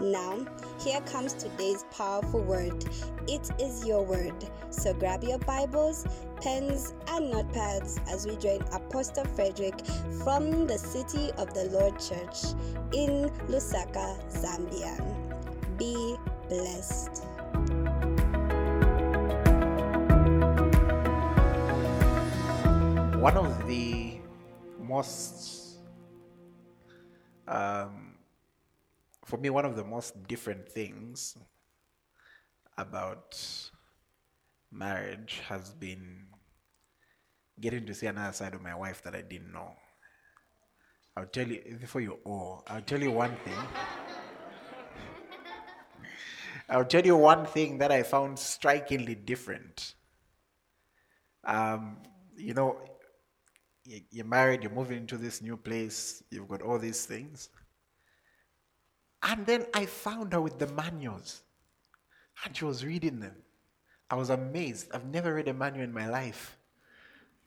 Now, here comes today's powerful word. It is your word. So grab your Bibles, pens, and notepads as we join Apostle Frederick from the City of the Lord Church in Lusaka, Zambia. Be blessed. One of the most, um, for me, one of the most different things about marriage has been getting to see another side of my wife that I didn't know. I'll tell you, before you all, I'll tell you one thing. I'll tell you one thing that I found strikingly different. Um, you know, you- you're married, you're moving into this new place, you've got all these things. And then I found her with the manuals, and she was reading them. I was amazed. I've never read a manual in my life.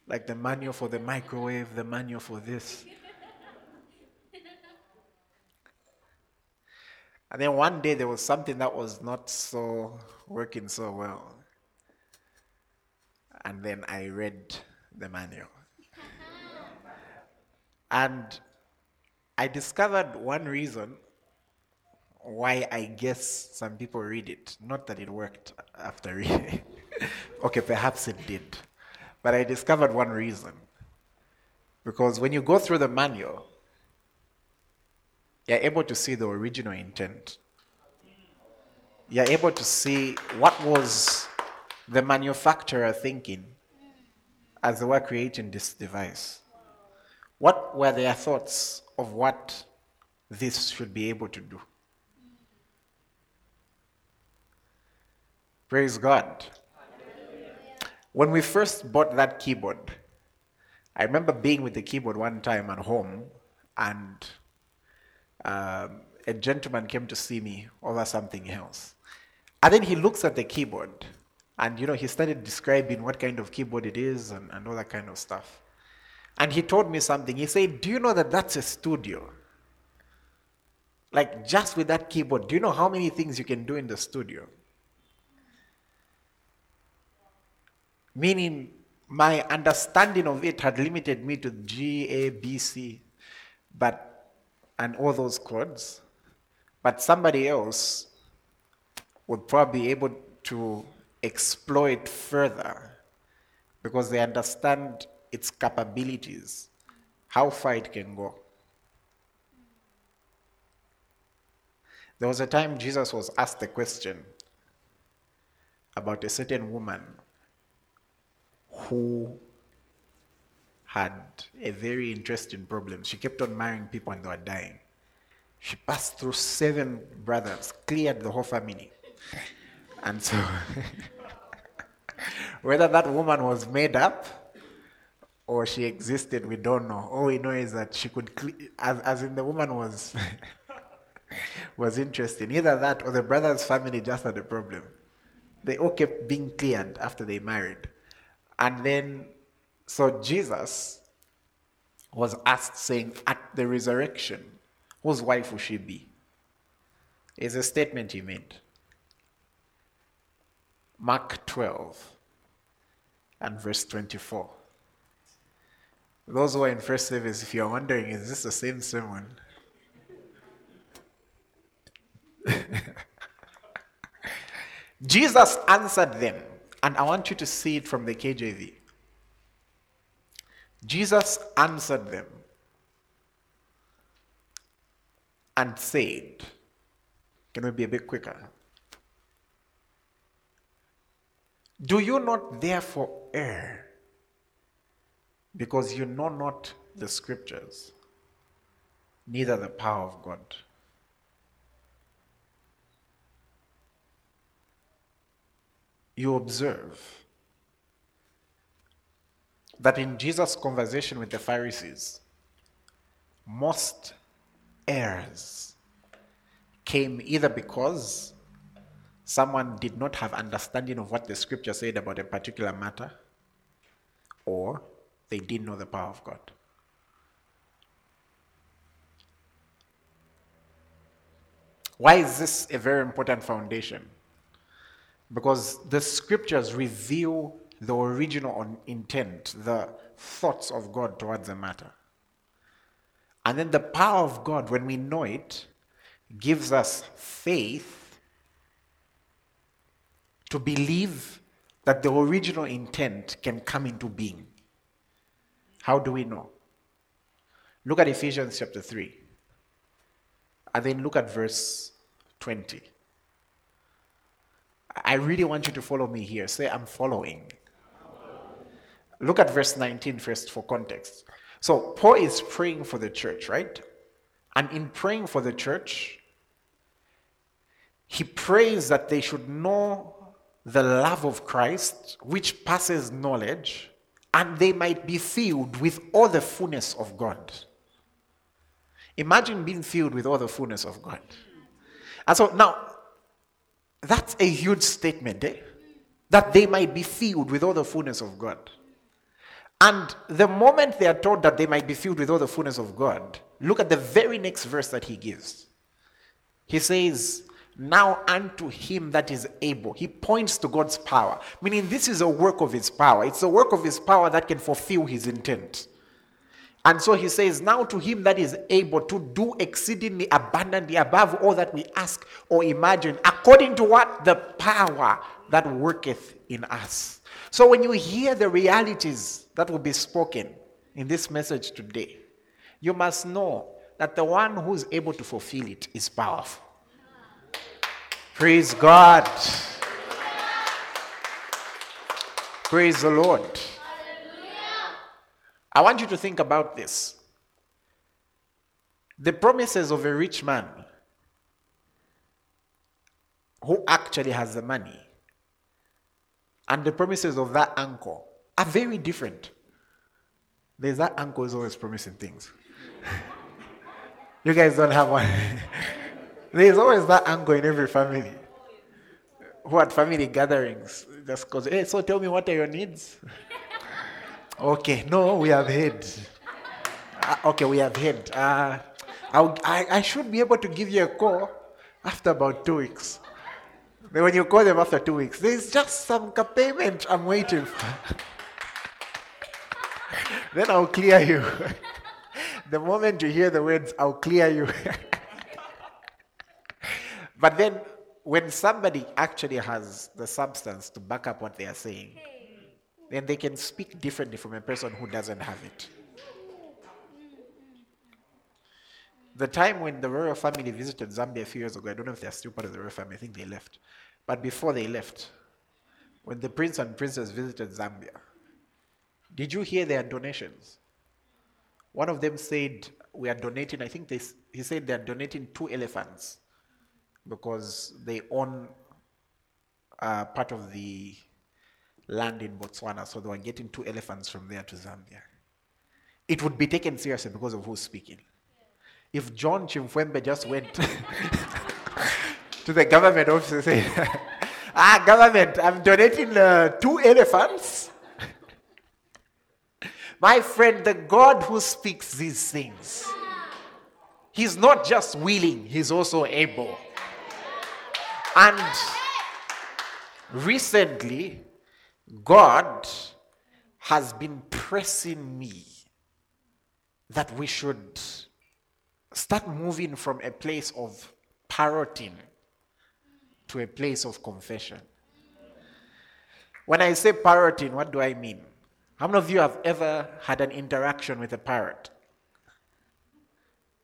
Like the manual for the microwave, the manual for this. And then one day there was something that was not so working so well. And then I read the manual. And I discovered one reason why I guess some people read it. Not that it worked after reading. okay, perhaps it did. But I discovered one reason. Because when you go through the manual, you're able to see the original intent. You're able to see what was the manufacturer thinking as they were creating this device. What were their thoughts of what this should be able to do? Praise God. When we first bought that keyboard, I remember being with the keyboard one time at home, and um, a gentleman came to see me over something else. And then he looks at the keyboard, and you know, he started describing what kind of keyboard it is and, and all that kind of stuff. And he told me something. He said, Do you know that that's a studio? Like, just with that keyboard, do you know how many things you can do in the studio? Meaning, my understanding of it had limited me to G, A, B, C, but, and all those chords. But somebody else would probably be able to exploit further because they understand its capabilities, how far it can go. There was a time Jesus was asked a question about a certain woman who had a very interesting problem. She kept on marrying people and they were dying. She passed through seven brothers, cleared the whole family. And so, whether that woman was made up or she existed, we don't know. All we know is that she could, cle- as, as in the woman was, was interesting. Either that or the brother's family just had a problem. They all kept being cleared after they married. And then, so Jesus was asked, saying, At the resurrection, whose wife will she be? Is a statement he made. Mark 12 and verse 24. Those who are in first service, if you're wondering, is this the same sermon? Jesus answered them, and I want you to see it from the KJV. Jesus answered them and said, Can we be a bit quicker? Do you not therefore err? Because you know not the scriptures, neither the power of God. You observe that in Jesus' conversation with the Pharisees, most errors came either because someone did not have understanding of what the scripture said about a particular matter or they didn't know the power of God. Why is this a very important foundation? Because the scriptures reveal the original intent, the thoughts of God towards the matter. And then the power of God, when we know it, gives us faith to believe that the original intent can come into being. How do we know? Look at Ephesians chapter 3. And then look at verse 20. I really want you to follow me here. Say, I'm following. Look at verse 19 first for context. So, Paul is praying for the church, right? And in praying for the church, he prays that they should know the love of Christ, which passes knowledge, and they might be filled with all the fullness of God. Imagine being filled with all the fullness of God. And so now, that's a huge statement, eh? That they might be filled with all the fullness of God. And the moment they are told that they might be filled with all the fullness of God, look at the very next verse that he gives. He says, Now unto him that is able. He points to God's power, meaning this is a work of his power. It's a work of his power that can fulfill his intent. And so he says, Now to him that is able to do exceedingly abundantly above all that we ask or imagine, according to what? The power that worketh in us. So when you hear the realities that will be spoken in this message today, you must know that the one who's able to fulfill it is powerful. Praise God. Praise the Lord. I want you to think about this. The promises of a rich man who actually has the money and the promises of that uncle are very different. There's that uncle is always promising things. you guys don't have one. There's always that uncle in every family who at family gatherings just goes, hey, so tell me what are your needs? okay, no, we have heard. Uh, okay, we have heard. Uh, I, I should be able to give you a call after about two weeks. Then when you call them after two weeks, there's just some payment I'm waiting for. then I'll clear you. the moment you hear the words, I'll clear you. but then when somebody actually has the substance to back up what they are saying, then they can speak differently from a person who doesn't have it. The time when the royal family visited Zambia a few years ago, I don't know if they're still part of the royal family, I think they left. But before they left, when the prince and princess visited Zambia, did you hear their donations? One of them said, We are donating, I think they, he said they're donating two elephants because they own uh, part of the land in Botswana, so they were getting two elephants from there to Zambia. It would be taken seriously because of who's speaking. If John Chimfwembe just went to the government office and said, ah, government, I'm donating uh, two elephants. My friend, the God who speaks these things, He's not just willing, He's also able. And recently, God has been pressing me that we should start moving from a place of parroting to a place of confession. When I say parroting, what do I mean? How many of you have ever had an interaction with a parrot?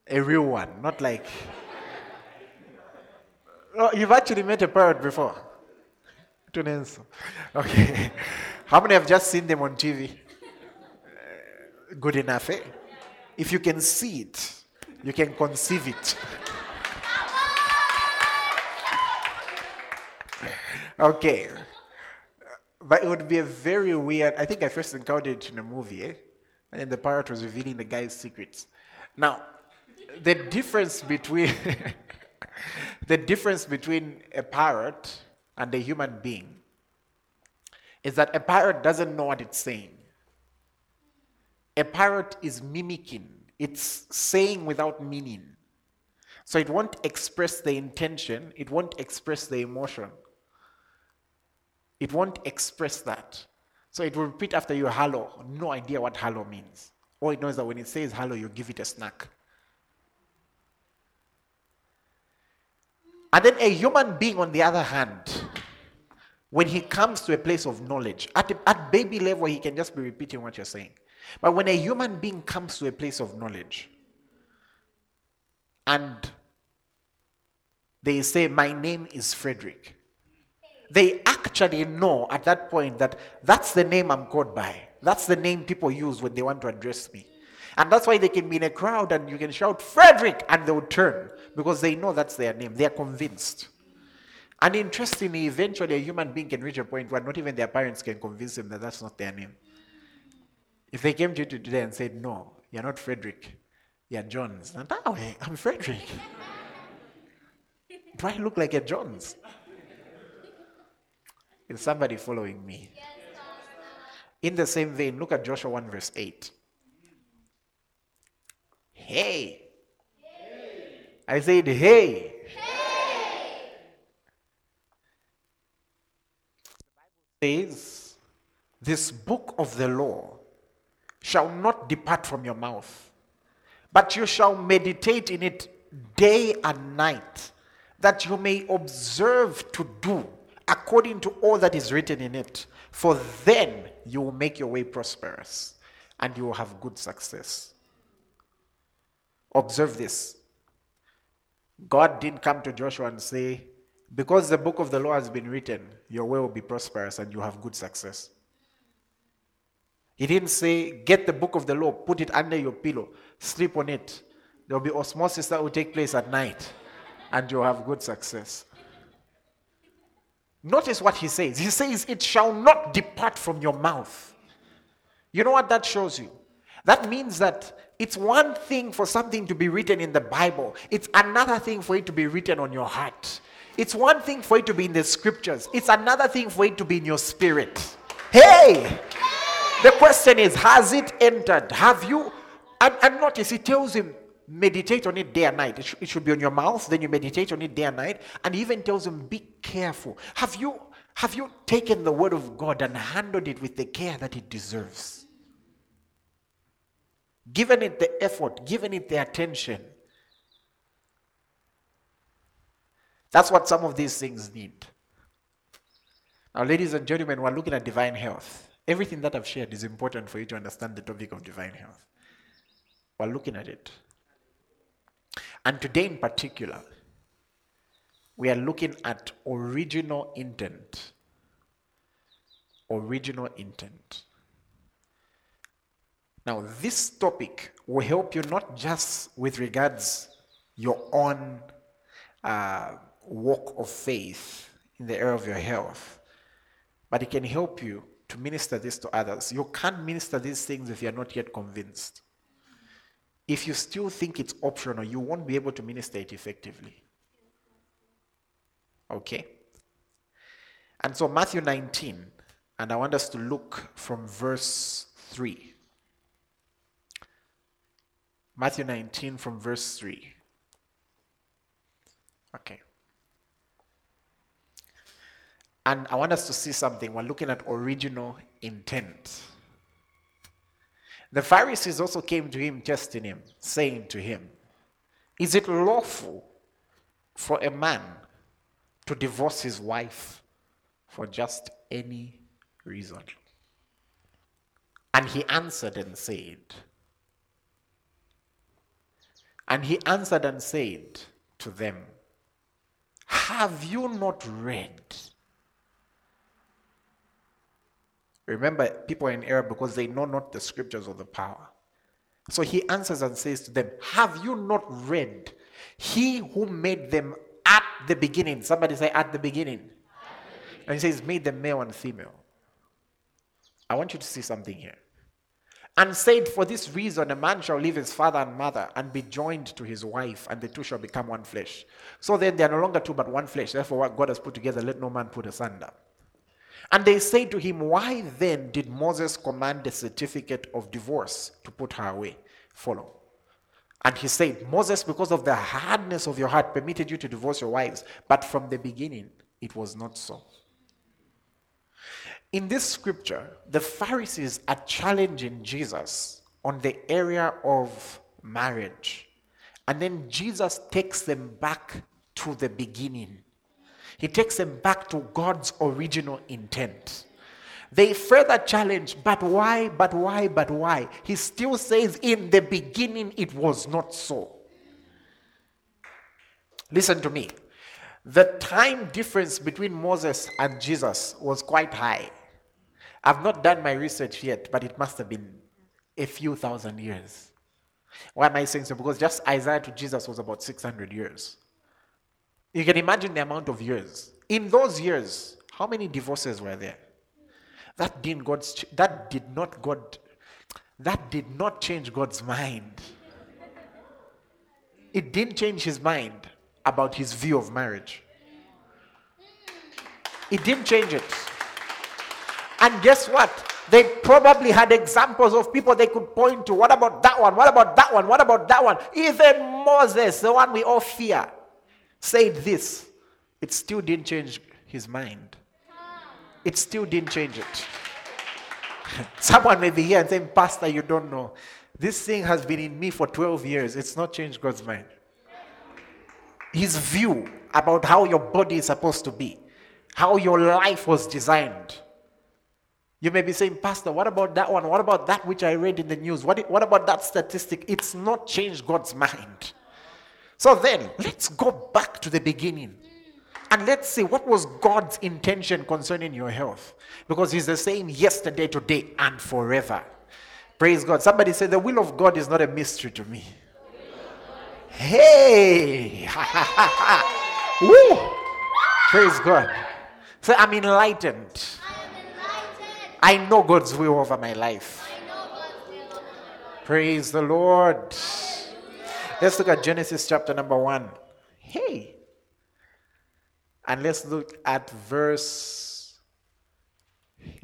A real one, not like Oh, you've actually met a parrot before? Okay. How many have just seen them on TV? Uh, good enough, eh? If you can see it, you can conceive it. okay. But it would be a very weird. I think I first encountered it in a movie, eh? And then the pirate was revealing the guy's secrets. Now, the difference between the difference between a parrot and a human being is that a parrot doesn't know what it's saying. A parrot is mimicking, it's saying without meaning. So it won't express the intention, it won't express the emotion. It won't express that. So it will repeat after you hello, no idea what hello means. All it knows that when it says hello, you give it a snack. And then a human being, on the other hand, when he comes to a place of knowledge, at, at baby level, he can just be repeating what you're saying. But when a human being comes to a place of knowledge, and they say, My name is Frederick, they actually know at that point that that's the name I'm called by. That's the name people use when they want to address me. And that's why they can be in a crowd and you can shout, Frederick, and they will turn because they know that's their name. They are convinced. And interestingly, eventually a human being can reach a point where not even their parents can convince them that that's not their name. If they came to you today and said, No, you're not Frederick, you're Jones. And, oh, hey, I'm Frederick. Do I look like a Jones? Is somebody following me? In the same vein, look at Joshua 1, verse 8. Hey. hey. I said, hey. hey. The Bible says, This book of the law shall not depart from your mouth, but you shall meditate in it day and night, that you may observe to do according to all that is written in it. For then you will make your way prosperous and you will have good success. Observe this. God didn't come to Joshua and say, Because the book of the law has been written, your way will be prosperous and you have good success. He didn't say, Get the book of the law, put it under your pillow, sleep on it. There will be osmosis that will take place at night and you'll have good success. Notice what he says. He says, It shall not depart from your mouth. You know what that shows you? That means that it's one thing for something to be written in the Bible, it's another thing for it to be written on your heart. It's one thing for it to be in the scriptures, it's another thing for it to be in your spirit. Hey! The question is, has it entered? Have you? And, and notice, he tells him, meditate on it day and night. It, sh- it should be on your mouth, then you meditate on it day and night. And he even tells him, be careful. Have you, have you taken the word of God and handled it with the care that it deserves? Given it the effort, given it the attention. That's what some of these things need. Now, ladies and gentlemen, we're looking at divine health. Everything that I've shared is important for you to understand the topic of divine health. We're looking at it. And today, in particular, we are looking at original intent. Original intent. Now, this topic will help you not just with regards your own uh, walk of faith in the area of your health, but it can help you to minister this to others. You can't minister these things if you're not yet convinced. If you still think it's optional, you won't be able to minister it effectively. Okay? And so, Matthew 19, and I want us to look from verse 3. Matthew 19 from verse 3. Okay. And I want us to see something. We're looking at original intent. The Pharisees also came to him, testing him, saying to him, Is it lawful for a man to divorce his wife for just any reason? And he answered and said, and he answered and said to them, Have you not read? Remember, people are in error because they know not the scriptures of the power. So he answers and says to them, Have you not read? He who made them at the beginning. Somebody say, At the beginning. And he says, Made them male and female. I want you to see something here. And said, For this reason, a man shall leave his father and mother and be joined to his wife, and the two shall become one flesh. So then they are no longer two, but one flesh. Therefore, what God has put together, let no man put asunder. And they say to him, Why then did Moses command a certificate of divorce to put her away? Follow. And he said, Moses, because of the hardness of your heart, permitted you to divorce your wives, but from the beginning it was not so. In this scripture, the Pharisees are challenging Jesus on the area of marriage. And then Jesus takes them back to the beginning. He takes them back to God's original intent. They further challenge, but why, but why, but why? He still says, in the beginning it was not so. Listen to me. The time difference between Moses and Jesus was quite high. I've not done my research yet, but it must have been a few thousand years. Why am I saying so? Because just Isaiah to Jesus was about 600 years. You can imagine the amount of years. In those years, how many divorces were there? That didn't God's that did not God that did not change God's mind. It didn't change his mind about his view of marriage. It didn't change it. And guess what? They probably had examples of people they could point to. What about that one? What about that one? What about that one? Even Moses, the one we all fear, said this. It still didn't change his mind. It still didn't change it. Someone may be here and saying, Pastor, you don't know. This thing has been in me for 12 years. It's not changed God's mind. His view about how your body is supposed to be, how your life was designed you may be saying, Pastor, what about that one? What about that which I read in the news? What, what about that statistic? It's not changed God's mind. So then, let's go back to the beginning. And let's see what was God's intention concerning your health. Because He's the same yesterday, today, and forever. Praise God. Somebody said, The will of God is not a mystery to me. Hey! Woo! Praise God. So I'm enlightened. I know God's will over my life. Praise the Lord. Let's look at Genesis chapter number one. Hey. And let's look at verse.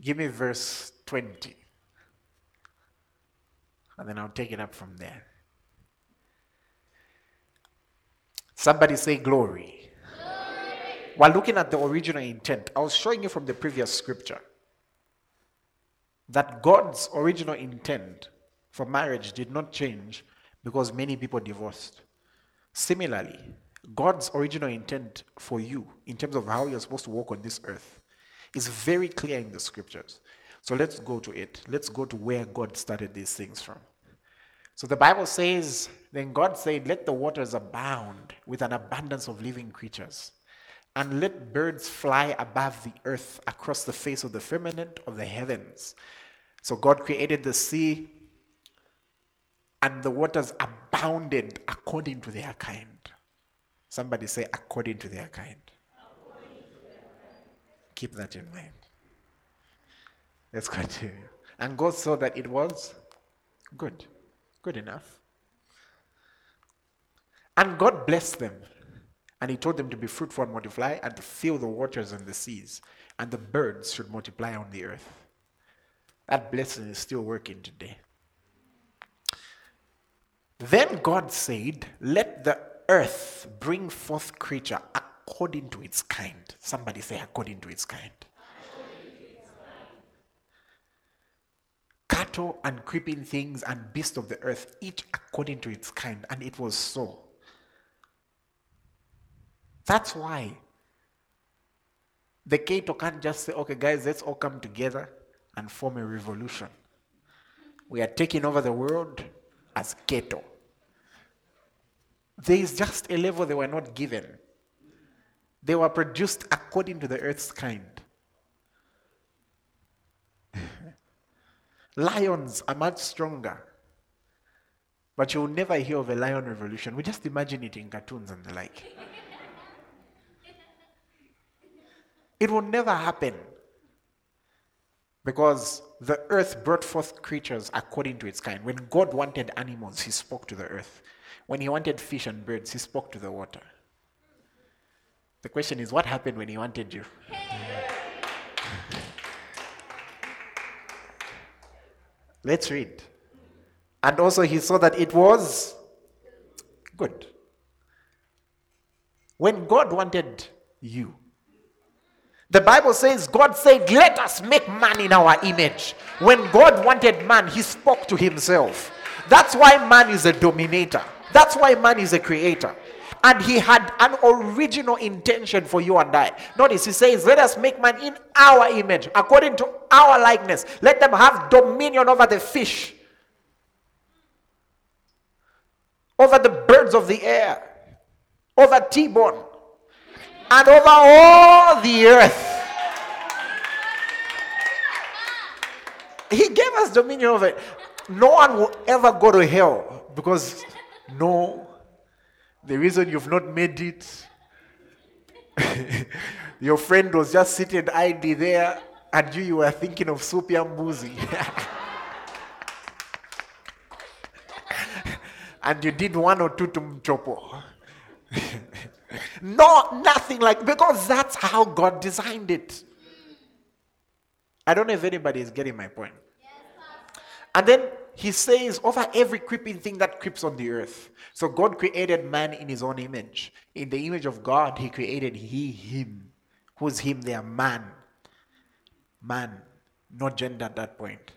Give me verse 20. And then I'll take it up from there. Somebody say glory. While looking at the original intent, I was showing you from the previous scripture that God's original intent for marriage did not change because many people divorced. Similarly, God's original intent for you, in terms of how you're supposed to walk on this earth, is very clear in the scriptures. So let's go to it. Let's go to where God started these things from. So the Bible says, Then God said, Let the waters abound with an abundance of living creatures and let birds fly above the earth across the face of the firmament of the heavens. So God created the sea, and the waters abounded according to their kind. Somebody say, according to their kind. Keep that in mind. Let's continue. And God saw that it was good, good enough. And God blessed them. And he told them to be fruitful and multiply and to fill the waters and the seas, and the birds should multiply on the earth. That blessing is still working today. Then God said, Let the earth bring forth creature according to its kind. Somebody say, according to its kind. Cattle and creeping things and beasts of the earth, each according to its kind. And it was so. That's why the Cato can't just say, okay, guys, let's all come together and form a revolution. We are taking over the world as Cato. There is just a level they were not given. They were produced according to the earth's kind. Lions are much stronger. But you'll never hear of a lion revolution. We just imagine it in cartoons and the like. It will never happen. Because the earth brought forth creatures according to its kind. When God wanted animals, He spoke to the earth. When He wanted fish and birds, He spoke to the water. The question is, what happened when He wanted you? Let's read. And also, He saw that it was good. When God wanted you, the Bible says God said, Let us make man in our image. When God wanted man, he spoke to himself. That's why man is a dominator. That's why man is a creator. And he had an original intention for you and I. Notice he says, Let us make man in our image, according to our likeness. Let them have dominion over the fish, over the birds of the air, over T bone, and over all the earth. He gave us dominion over it. No one will ever go to hell because, no, the reason you've not made it, your friend was just sitting idly there and you, you were thinking of soup boozy. and you did one or two to mchopo. no, nothing like because that's how God designed it. I don't know if anybody is getting my point. And then he says, over every creeping thing that creeps on the earth. So God created man in his own image. In the image of God, he created he, him. Who's him there? Man. Man. Not gender at that point.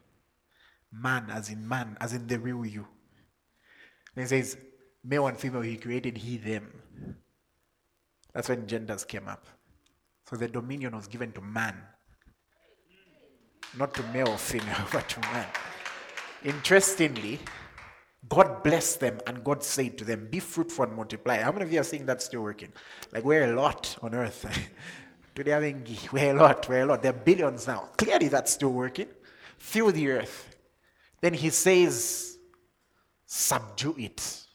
Man, as in man, as in the real you. And he says, male and female, he created he, them. That's when genders came up. So the dominion was given to man. Not to male or female, but to man. Interestingly, God blessed them and God said to them, Be fruitful and multiply. How many of you are seeing that still working? Like we're a lot on earth. Today, I think we're a lot, we're a lot. There are billions now. Clearly, that's still working. Fill the earth. Then he says, Subdue it.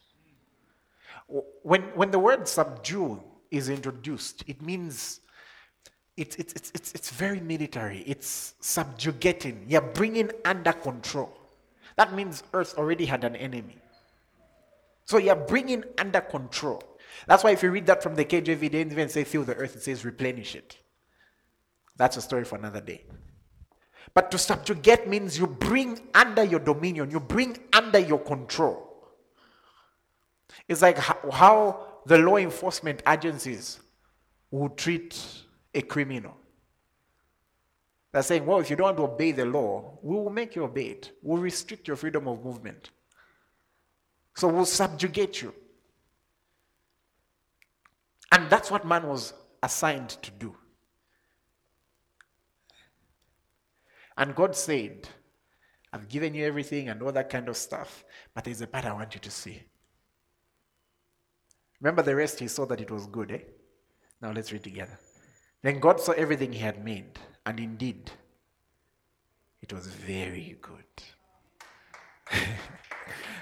When, when the word subdue is introduced, it means it's, it's, it's, it's, it's very military. It's subjugating. You're bringing under control. That means Earth already had an enemy. So you're bringing under control. That's why if you read that from the KJV, they even say fill the earth, it says replenish it. That's a story for another day. But to subjugate means you bring under your dominion, you bring under your control. It's like how the law enforcement agencies would treat a criminal. They're saying, well, if you don't obey the law, we will make you obey it. We'll restrict your freedom of movement. So we'll subjugate you. And that's what man was assigned to do. And God said, I've given you everything and all that kind of stuff, but there's a part I want you to see. Remember the rest, he saw that it was good, eh? Now let's read together. Then God saw everything he had made and indeed, it was very good.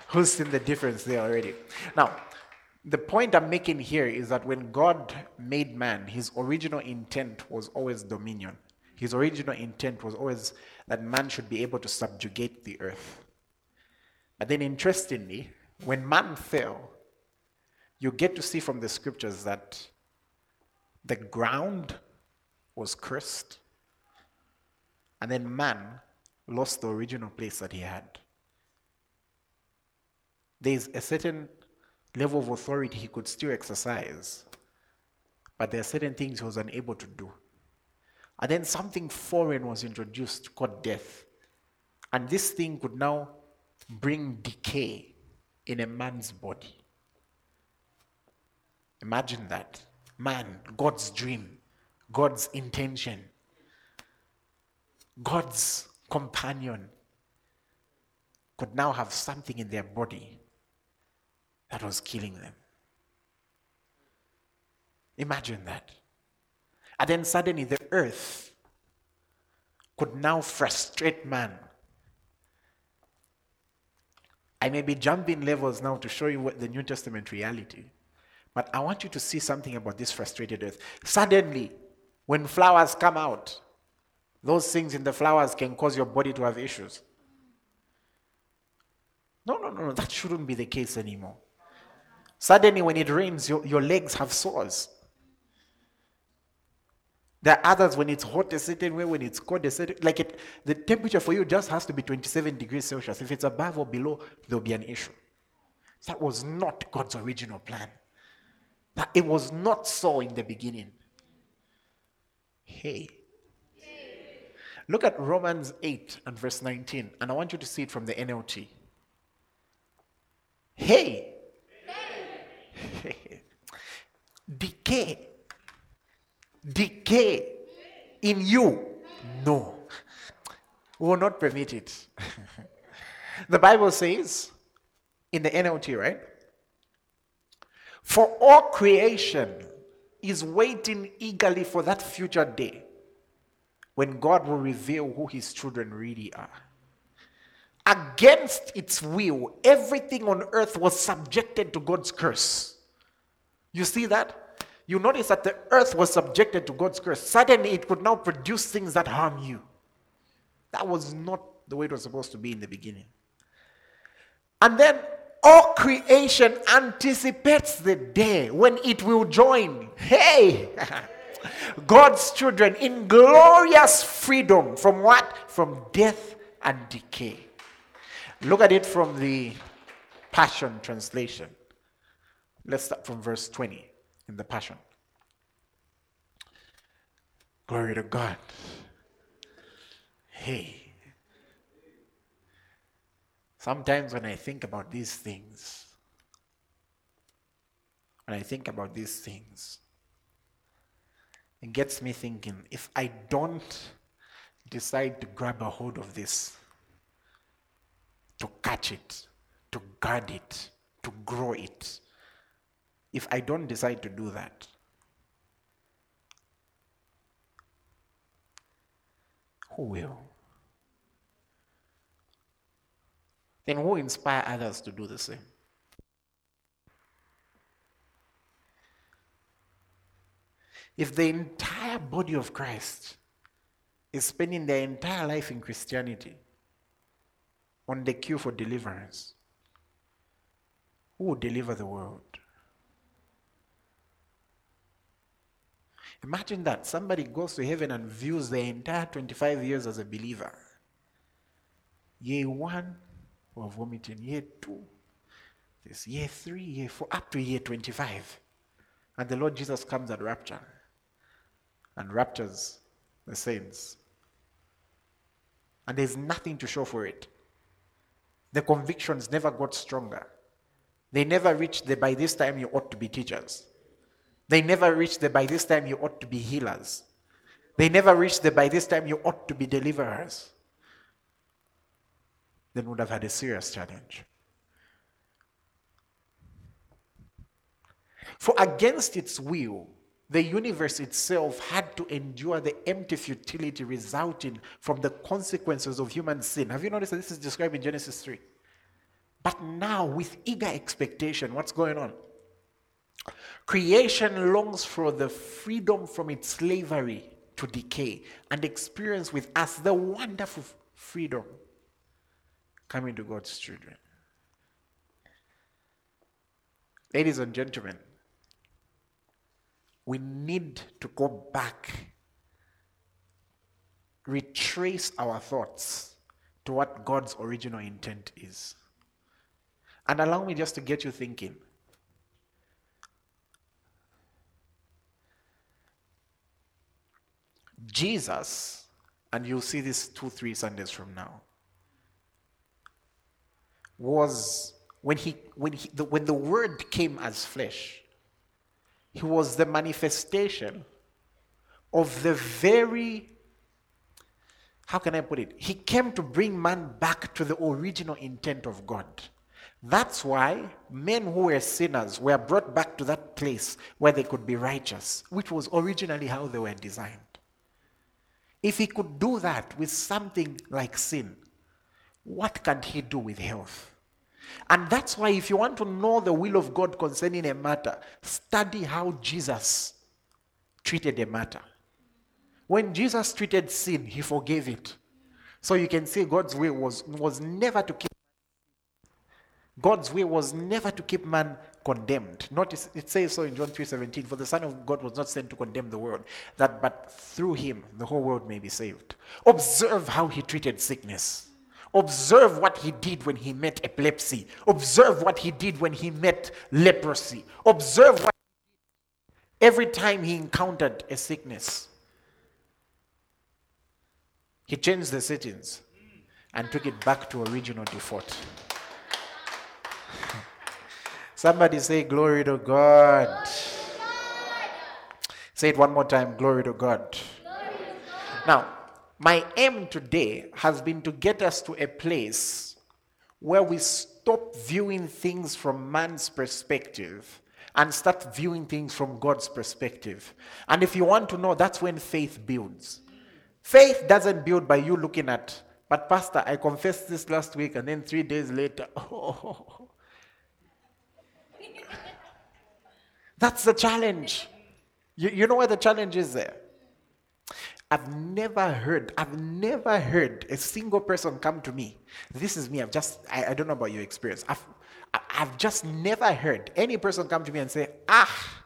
Who's seen the difference there already? Now, the point I'm making here is that when God made man, his original intent was always dominion. His original intent was always that man should be able to subjugate the earth. But then, interestingly, when man fell, you get to see from the scriptures that the ground was cursed, and then man lost the original place that he had. There's a certain level of authority he could still exercise, but there are certain things he was unable to do. And then something foreign was introduced called death. And this thing could now bring decay in a man's body. Imagine that. Man, God's dream, God's intention God's companion could now have something in their body that was killing them. Imagine that. And then suddenly the earth could now frustrate man. I may be jumping levels now to show you what the New Testament reality. But I want you to see something about this frustrated earth. Suddenly, when flowers come out, those things in the flowers can cause your body to have issues. No, no, no, no, that shouldn't be the case anymore. Suddenly, when it rains, your, your legs have sores. There are others when it's hot a certain way, when it's cold a certain like it, the temperature for you just has to be 27 degrees Celsius. If it's above or below, there'll be an issue. That was not God's original plan. It was not so in the beginning. Hey. Look at Romans 8 and verse 19, and I want you to see it from the NLT. Hey. hey. Decay decay in you? No. We will not permit it. the Bible says in the NLT, right? For all creation is waiting eagerly for that future day when God will reveal who his children really are. Against its will, everything on earth was subjected to God's curse. You see that? you notice that the earth was subjected to God's curse. Suddenly, it could now produce things that harm you. That was not the way it was supposed to be in the beginning. And then all creation anticipates the day when it will join. Hey! God's children in glorious freedom from what? From death and decay. Look at it from the Passion Translation. Let's start from verse 20 in the Passion. Glory to God. Hey. Sometimes when I think about these things, when I think about these things, it gets me thinking if I don't decide to grab a hold of this, to catch it, to guard it, to grow it, if I don't decide to do that, who will? Then who inspire others to do the same? If the entire body of Christ is spending their entire life in Christianity on the queue for deliverance, who will deliver the world? Imagine that somebody goes to heaven and views the entire 25 years as a believer. Year one, we're vomiting. Year two, this year three, year four, up to year 25. And the Lord Jesus comes at rapture and raptures the saints. And there's nothing to show for it. The convictions never got stronger. They never reached the by this time you ought to be teachers. They never reached the by this time you ought to be healers. They never reached the by this time you ought to be deliverers. Then would have had a serious challenge. For against its will, the universe itself had to endure the empty futility resulting from the consequences of human sin. Have you noticed that this is described in Genesis 3? But now, with eager expectation, what's going on? Creation longs for the freedom from its slavery to decay and experience with us the wonderful freedom coming to God's children. Ladies and gentlemen, we need to go back, retrace our thoughts to what God's original intent is. And allow me just to get you thinking. Jesus, and you'll see this two, three Sundays from now, was when he when he the, when the word came as flesh, he was the manifestation of the very how can I put it? He came to bring man back to the original intent of God. That's why men who were sinners were brought back to that place where they could be righteous, which was originally how they were designed. If he could do that with something like sin, what can he do with health? And that's why, if you want to know the will of God concerning a matter, study how Jesus treated a matter. When Jesus treated sin, he forgave it. So you can see God's way was, was never to keep God's way was never to keep man condemned. Notice it says so in John 3:17, for the Son of God was not sent to condemn the world, that but through him the whole world may be saved. Observe how he treated sickness. Observe what he did when he met epilepsy. Observe what he did when he met leprosy. Observe what every time he encountered a sickness. He changed the settings and took it back to original default. Somebody say, Glory to God. Say it one more time Glory to God. Now, my aim today has been to get us to a place where we stop viewing things from man's perspective and start viewing things from God's perspective. And if you want to know, that's when faith builds. Faith doesn't build by you looking at, but Pastor, I confessed this last week, and then three days later, oh. That's the challenge. You, you know where the challenge is there? I've never heard, I've never heard a single person come to me. This is me, I've just, I, I don't know about your experience. I've, I've just never heard any person come to me and say, ah,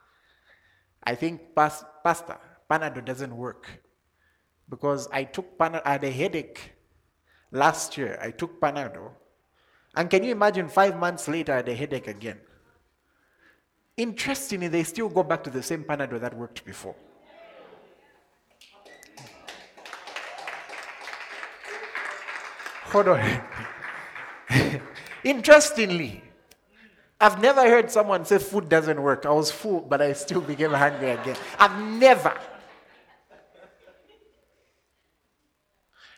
I think pas- Pastor, Panado doesn't work. Because I took Panado, I had a headache last year. I took Panado. And can you imagine five months later, I had a headache again? Interestingly, they still go back to the same Panado that worked before. Interestingly, I've never heard someone say food doesn't work. I was full, but I still became hungry again. I've never.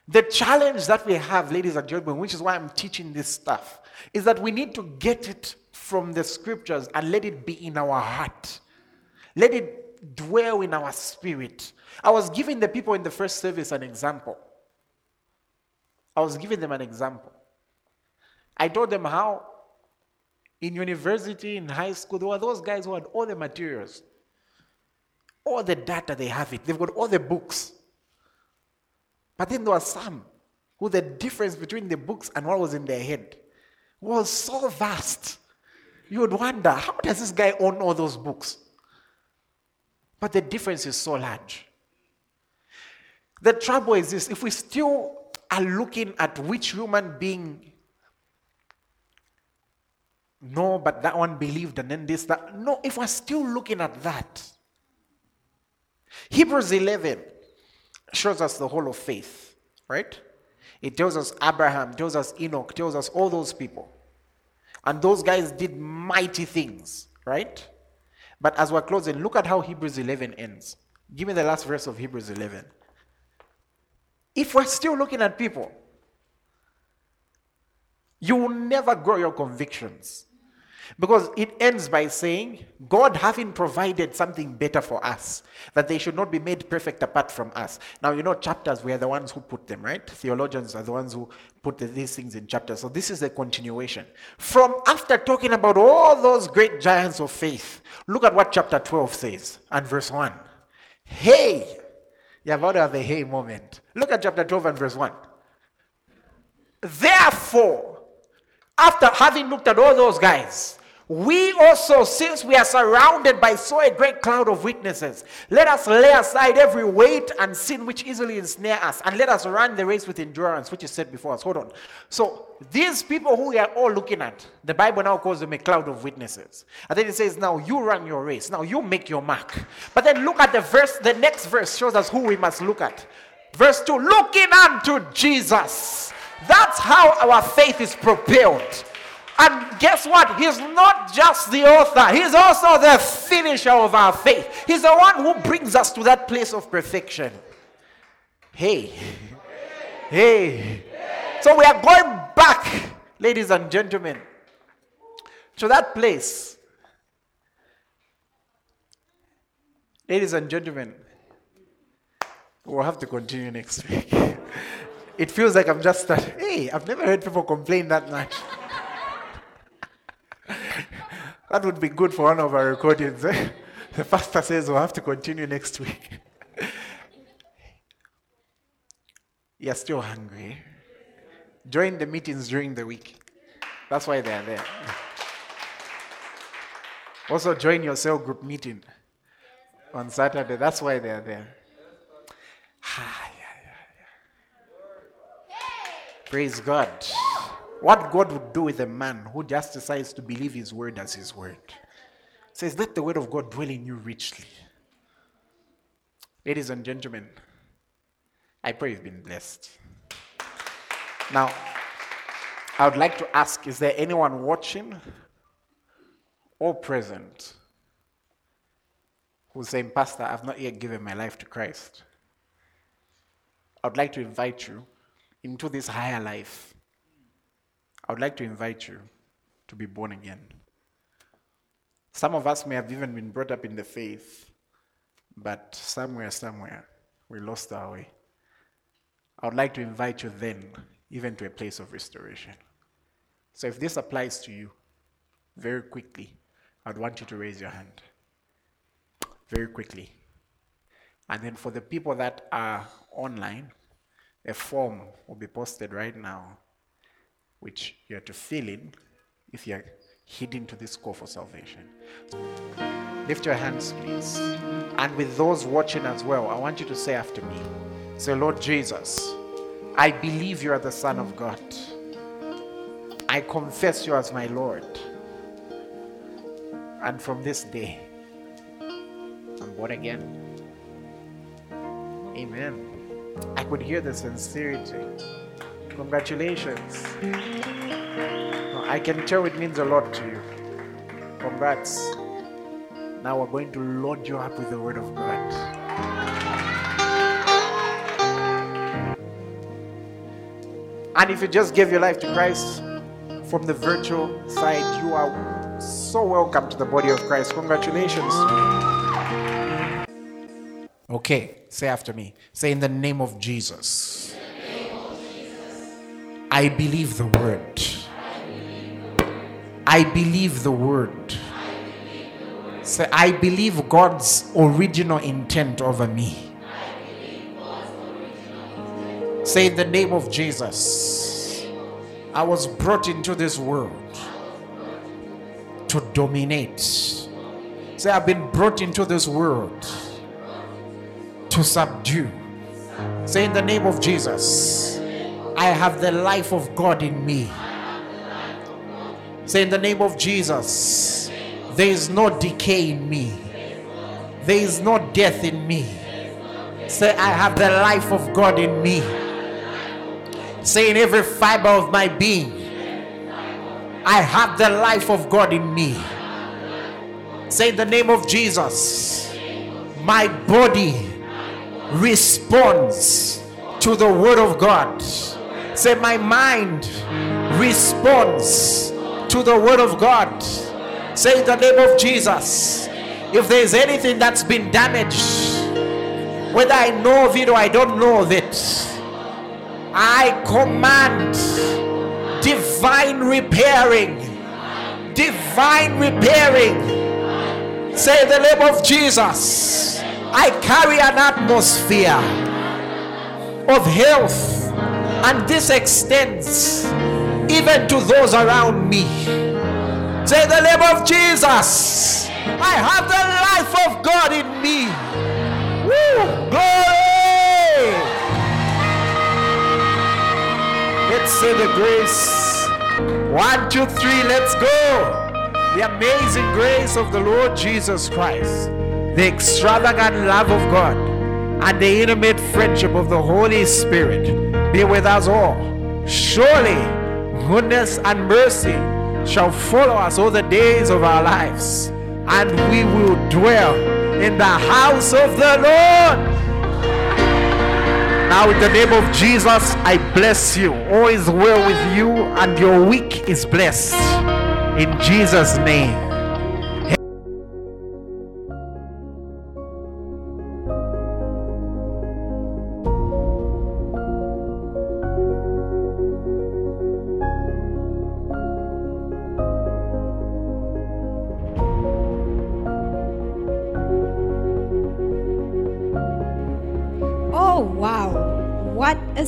The challenge that we have, ladies and gentlemen, which is why I'm teaching this stuff, is that we need to get it from the scriptures and let it be in our heart. Let it dwell in our spirit. I was giving the people in the first service an example. I was giving them an example. I told them how in university, in high school, there were those guys who had all the materials, all the data, they have it. They've got all the books. But then there were some who the difference between the books and what was in their head was so vast. You would wonder, how does this guy own all those books? But the difference is so large. The trouble is this if we still are looking at which human being no, but that one believed, and then this, that. No, if we're still looking at that, Hebrews 11 shows us the whole of faith, right? It tells us Abraham, tells us Enoch, tells us all those people. And those guys did mighty things, right? But as we're closing, look at how Hebrews 11 ends. Give me the last verse of Hebrews 11. If we're still looking at people, you will never grow your convictions. Because it ends by saying, God having provided something better for us, that they should not be made perfect apart from us. Now, you know, chapters, we are the ones who put them, right? Theologians are the ones who put the, these things in chapters. So this is a continuation. From after talking about all those great giants of faith, look at what chapter 12 says and verse 1. Hey! To have a hey moment. Look at chapter 12 and verse 1. Therefore, after having looked at all those guys, we also, since we are surrounded by so a great cloud of witnesses, let us lay aside every weight and sin which easily ensnare us, and let us run the race with endurance, which is set before us. Hold on. So, these people who we are all looking at, the Bible now calls them a cloud of witnesses. And then it says, Now you run your race, now you make your mark. But then look at the verse, the next verse shows us who we must look at. Verse 2 looking unto Jesus that's how our faith is propelled. And guess what? He's not just the author, he's also the finisher of our faith. He's the one who brings us to that place of perfection. Hey, hey. So we are going back, ladies and gentlemen, to that place. Ladies and gentlemen, we'll have to continue next week. it feels like I'm just starting. Hey, I've never heard people complain that much. That would be good for one of our recordings. Eh? The pastor says we'll have to continue next week. You're still hungry. Join the meetings during the week. That's why they're there. Also, join your cell group meeting on Saturday. That's why they're there. Praise God. What God would do with a man who just decides to believe his word as his word. Says, let the word of God dwell in you richly. Ladies and gentlemen, I pray you've been blessed. Now, I would like to ask is there anyone watching or present who's saying, Pastor, I've not yet given my life to Christ? I would like to invite you into this higher life. I would like to invite you to be born again. Some of us may have even been brought up in the faith, but somewhere, somewhere, we lost our way. I would like to invite you then, even to a place of restoration. So if this applies to you, very quickly, I'd want you to raise your hand. Very quickly. And then for the people that are online, a form will be posted right now, which you have to fill in if you're heading to this call for salvation. Lift your hands, please. And with those watching as well, I want you to say after me Say, Lord Jesus, I believe you are the Son of God. I confess you as my Lord. And from this day, I'm born again. Amen. I could hear the sincerity. Congratulations. I can tell it means a lot to you. Congrats. Now we're going to load you up with the Word of God. And if you just gave your life to Christ from the virtual side, you are so welcome to the body of Christ. Congratulations. Okay, say after me. Say in the name of Jesus. I believe the word. I believe the word. Say, I believe God's original intent over me. Say in the name of Jesus. I was brought into this world to dominate. Say, I've been brought into this world to subdue. Say, in the name of Jesus, I have the life of God in me. Say, in the name of Jesus, there is no decay in me, there is no death in me. Say, I have the life of God in me. Say, in every fiber of my being, I have the life of God in me. Say, in the name of Jesus, my body responds to the word of God. Say, my mind responds to the word of God. Say, in the name of Jesus, if there is anything that's been damaged, whether I know of it or I don't know of it, I command divine repairing. Divine repairing. Say, in the name of Jesus. I carry an atmosphere of health, and this extends even to those around me. Say the name of Jesus. I have the life of God in me. Woo! Glory! Let's say the grace. One, two, three, let's go. The amazing grace of the Lord Jesus Christ the extravagant love of God, and the intimate friendship of the Holy Spirit be with us all. Surely, goodness and mercy shall follow us all the days of our lives, and we will dwell in the house of the Lord. Now, in the name of Jesus, I bless you. All is well with you, and your week is blessed. In Jesus' name.